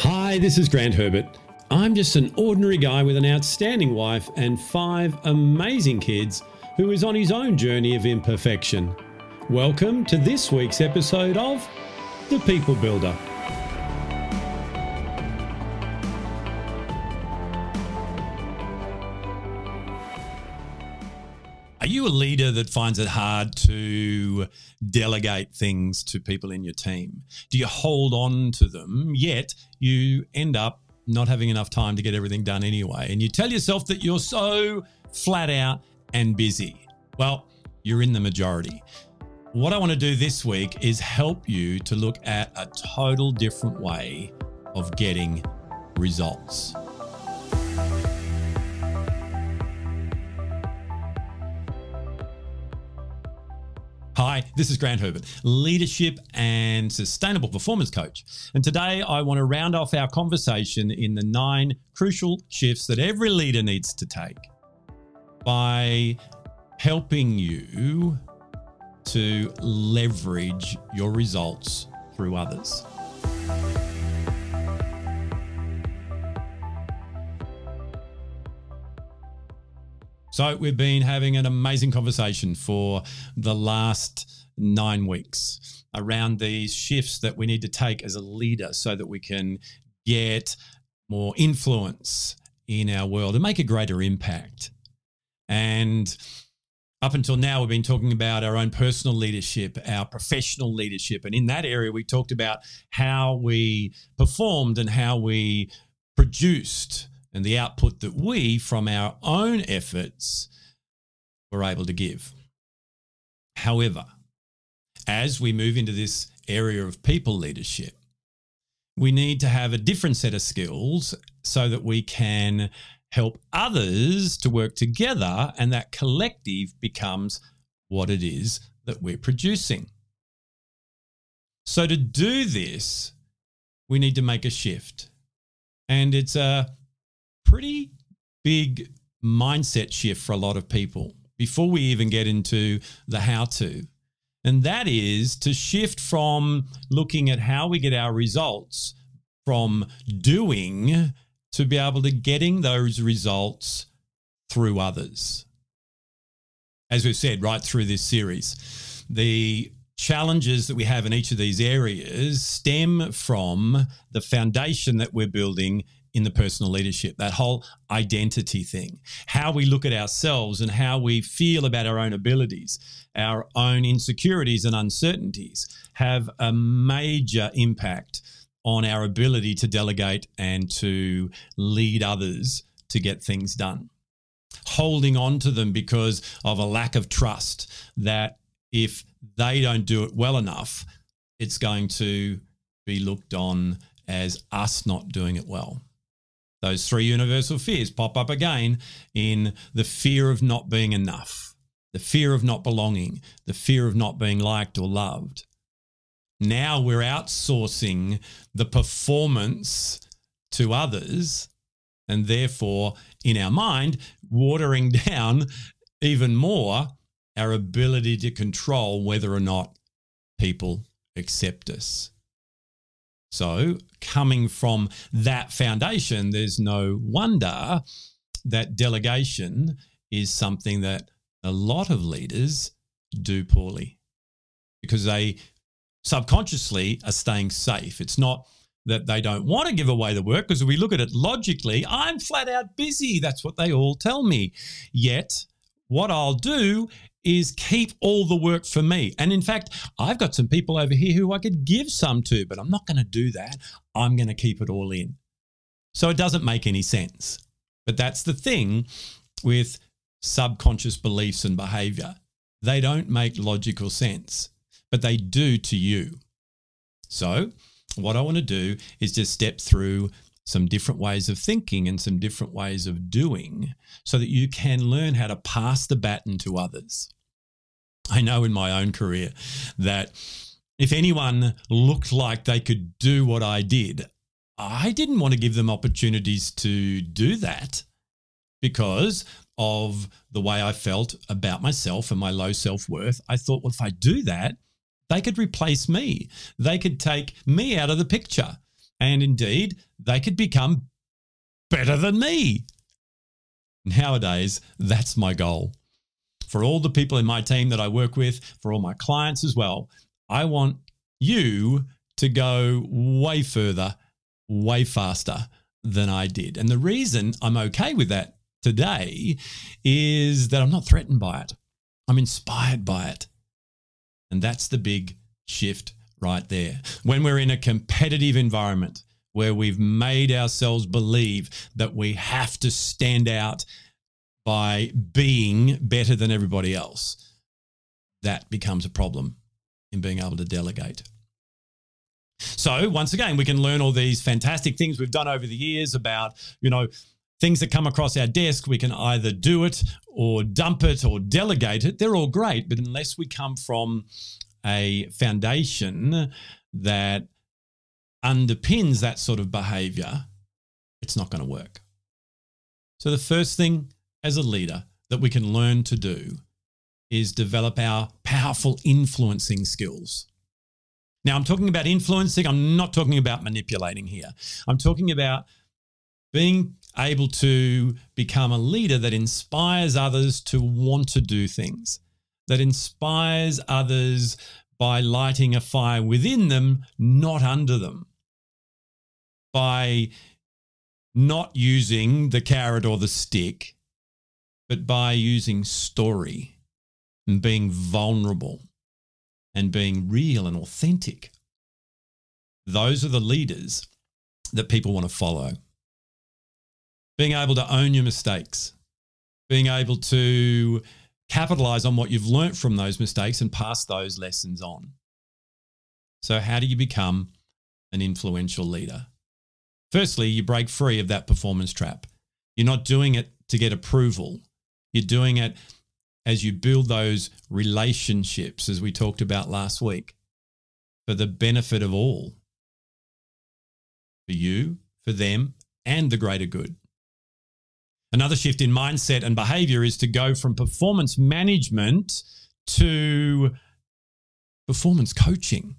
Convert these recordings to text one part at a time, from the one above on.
Hi, this is Grant Herbert. I'm just an ordinary guy with an outstanding wife and five amazing kids who is on his own journey of imperfection. Welcome to this week's episode of The People Builder. Are you a leader that finds it hard to delegate things to people in your team? Do you hold on to them, yet you end up not having enough time to get everything done anyway? And you tell yourself that you're so flat out and busy. Well, you're in the majority. What I want to do this week is help you to look at a total different way of getting results. Hi, this is Grant Herbert, leadership and sustainable performance coach. And today I want to round off our conversation in the nine crucial shifts that every leader needs to take by helping you to leverage your results through others. So, we've been having an amazing conversation for the last nine weeks around these shifts that we need to take as a leader so that we can get more influence in our world and make a greater impact. And up until now, we've been talking about our own personal leadership, our professional leadership. And in that area, we talked about how we performed and how we produced and the output that we, from our own efforts, were able to give. However, as we move into this area of people leadership, we need to have a different set of skills so that we can help others to work together and that collective becomes what it is that we're producing. So, to do this, we need to make a shift. And it's a pretty big mindset shift for a lot of people before we even get into the how to. And that is to shift from looking at how we get our results from doing to be able to getting those results through others. As we've said right through this series, the challenges that we have in each of these areas stem from the foundation that we're building in the personal leadership, that whole identity thing, how we look at ourselves and how we feel about our own abilities, our own insecurities and uncertainties have a major impact on our ability to delegate and to lead others to get things done. Holding on to them because of a lack of trust that if they don't do it well enough, it's going to be looked on as us not doing it well. Those three universal fears pop up again in the fear of not being enough, the fear of not belonging, the fear of not being liked or loved. Now we're outsourcing the performance to others, and therefore, in our mind, watering down even more our ability to control whether or not people accept us. So, coming from that foundation, there's no wonder that delegation is something that a lot of leaders do poorly because they subconsciously are staying safe. It's not that they don't want to give away the work because if we look at it logically, I'm flat out busy. That's what they all tell me. Yet, what I'll do is keep all the work for me. And in fact, I've got some people over here who I could give some to, but I'm not going to do that. I'm going to keep it all in. So it doesn't make any sense. But that's the thing with subconscious beliefs and behavior. They don't make logical sense, but they do to you. So, what I want to do is just step through some different ways of thinking and some different ways of doing so that you can learn how to pass the baton to others. I know in my own career that if anyone looked like they could do what I did, I didn't want to give them opportunities to do that because of the way I felt about myself and my low self worth. I thought, well, if I do that, they could replace me. They could take me out of the picture. And indeed, they could become better than me. Nowadays, that's my goal. For all the people in my team that I work with, for all my clients as well, I want you to go way further, way faster than I did. And the reason I'm okay with that today is that I'm not threatened by it. I'm inspired by it. And that's the big shift right there. When we're in a competitive environment where we've made ourselves believe that we have to stand out by being better than everybody else, that becomes a problem in being able to delegate. So, once again, we can learn all these fantastic things we've done over the years about, you know, things that come across our desk. We can either do it or dump it or delegate it. They're all great. But unless we come from a foundation that underpins that sort of behavior, it's not going to work. So, the first thing as a leader that we can learn to do is develop our powerful influencing skills. Now, I'm talking about influencing, I'm not talking about manipulating here. I'm talking about being able to become a leader that inspires others to want to do things, that inspires others by lighting a fire within them, not under them, by not using the carrot or the stick, but by using story and being vulnerable and being real and authentic. Those are the leaders that people want to follow. Being able to own your mistakes, being able to capitalize on what you've learnt from those mistakes and pass those lessons on. So, how do you become an influential leader? Firstly, you break free of that performance trap. You're not doing it to get approval, you're doing it as you build those relationships, as we talked about last week, for the benefit of all for you, for them, and the greater good. Another shift in mindset and behavior is to go from performance management to performance coaching.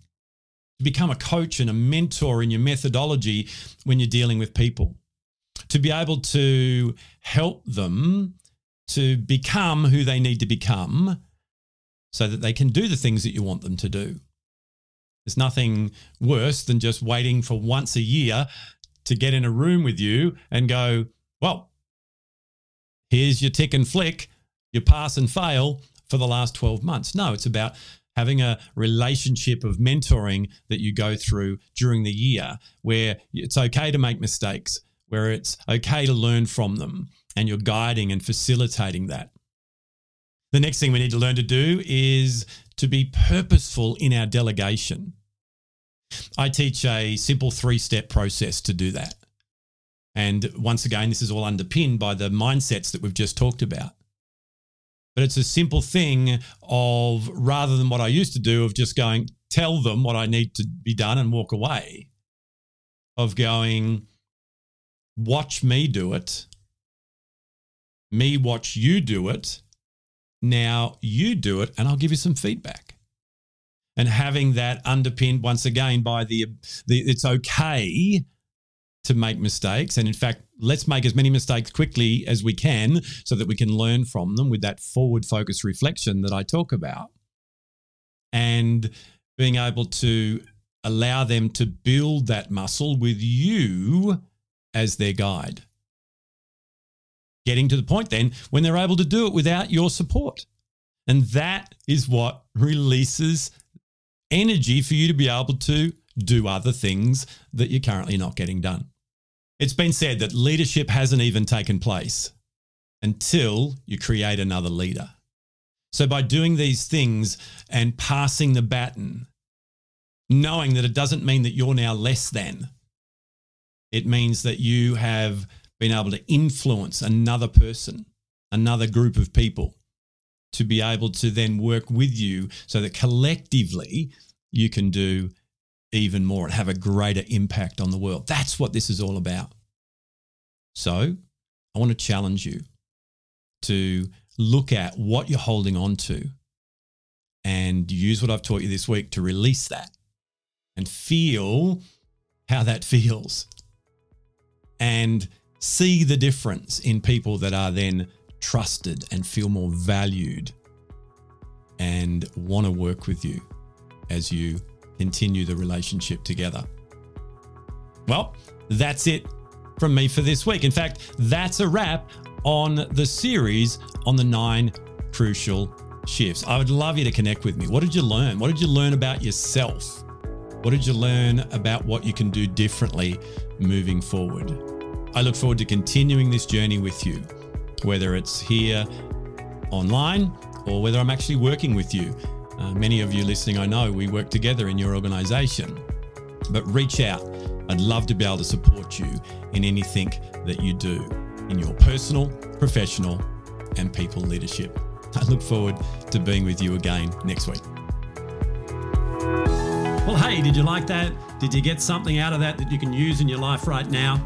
To become a coach and a mentor in your methodology when you're dealing with people. To be able to help them to become who they need to become so that they can do the things that you want them to do. There's nothing worse than just waiting for once a year to get in a room with you and go, well, here's your tick and flick, you pass and fail for the last 12 months. No, it's about having a relationship of mentoring that you go through during the year where it's okay to make mistakes, where it's okay to learn from them, and you're guiding and facilitating that. The next thing we need to learn to do is to be purposeful in our delegation. I teach a simple three step process to do that. And once again, this is all underpinned by the mindsets that we've just talked about. But it's a simple thing of rather than what I used to do of just going, tell them what I need to be done and walk away, of going, watch me do it me watch you do it. Now you do it, and I'll give you some feedback. And having that underpinned once again by the, the it's okay to make mistakes. And in fact, let's make as many mistakes quickly as we can so that we can learn from them with that forward focus reflection that I talk about. And being able to allow them to build that muscle with you as their guide getting to the point then when they're able to do it without your support. And that is what releases energy for you to be able to do other things that you're currently not getting done. It's been said that leadership hasn't even taken place until you create another leader. So, by doing these things and passing the baton, knowing that it doesn't mean that you're now less than, it means that you have being able to influence another person, another group of people to be able to then work with you so that collectively you can do even more and have a greater impact on the world. That's what this is all about. So, I want to challenge you to look at what you're holding on to and use what I've taught you this week to release that and feel how that feels and see the difference in people that are then trusted and feel more valued and want to work with you as you continue the relationship together. Well, that's it from me for this week. In fact, that's a wrap on the series on the nine crucial shifts. I would love you to connect with me. What did you learn? What did you learn about yourself? What did you learn about what you can do differently moving forward? I look forward to continuing this journey with you, whether it's here online or whether I'm actually working with you. Uh, many of you listening, I know we work together in your organization, but reach out. I'd love to be able to support you in anything that you do in your personal, professional, and people leadership. I look forward to being with you again next week. Well, hey, did you like that? Did you get something out of that that you can use in your life right now?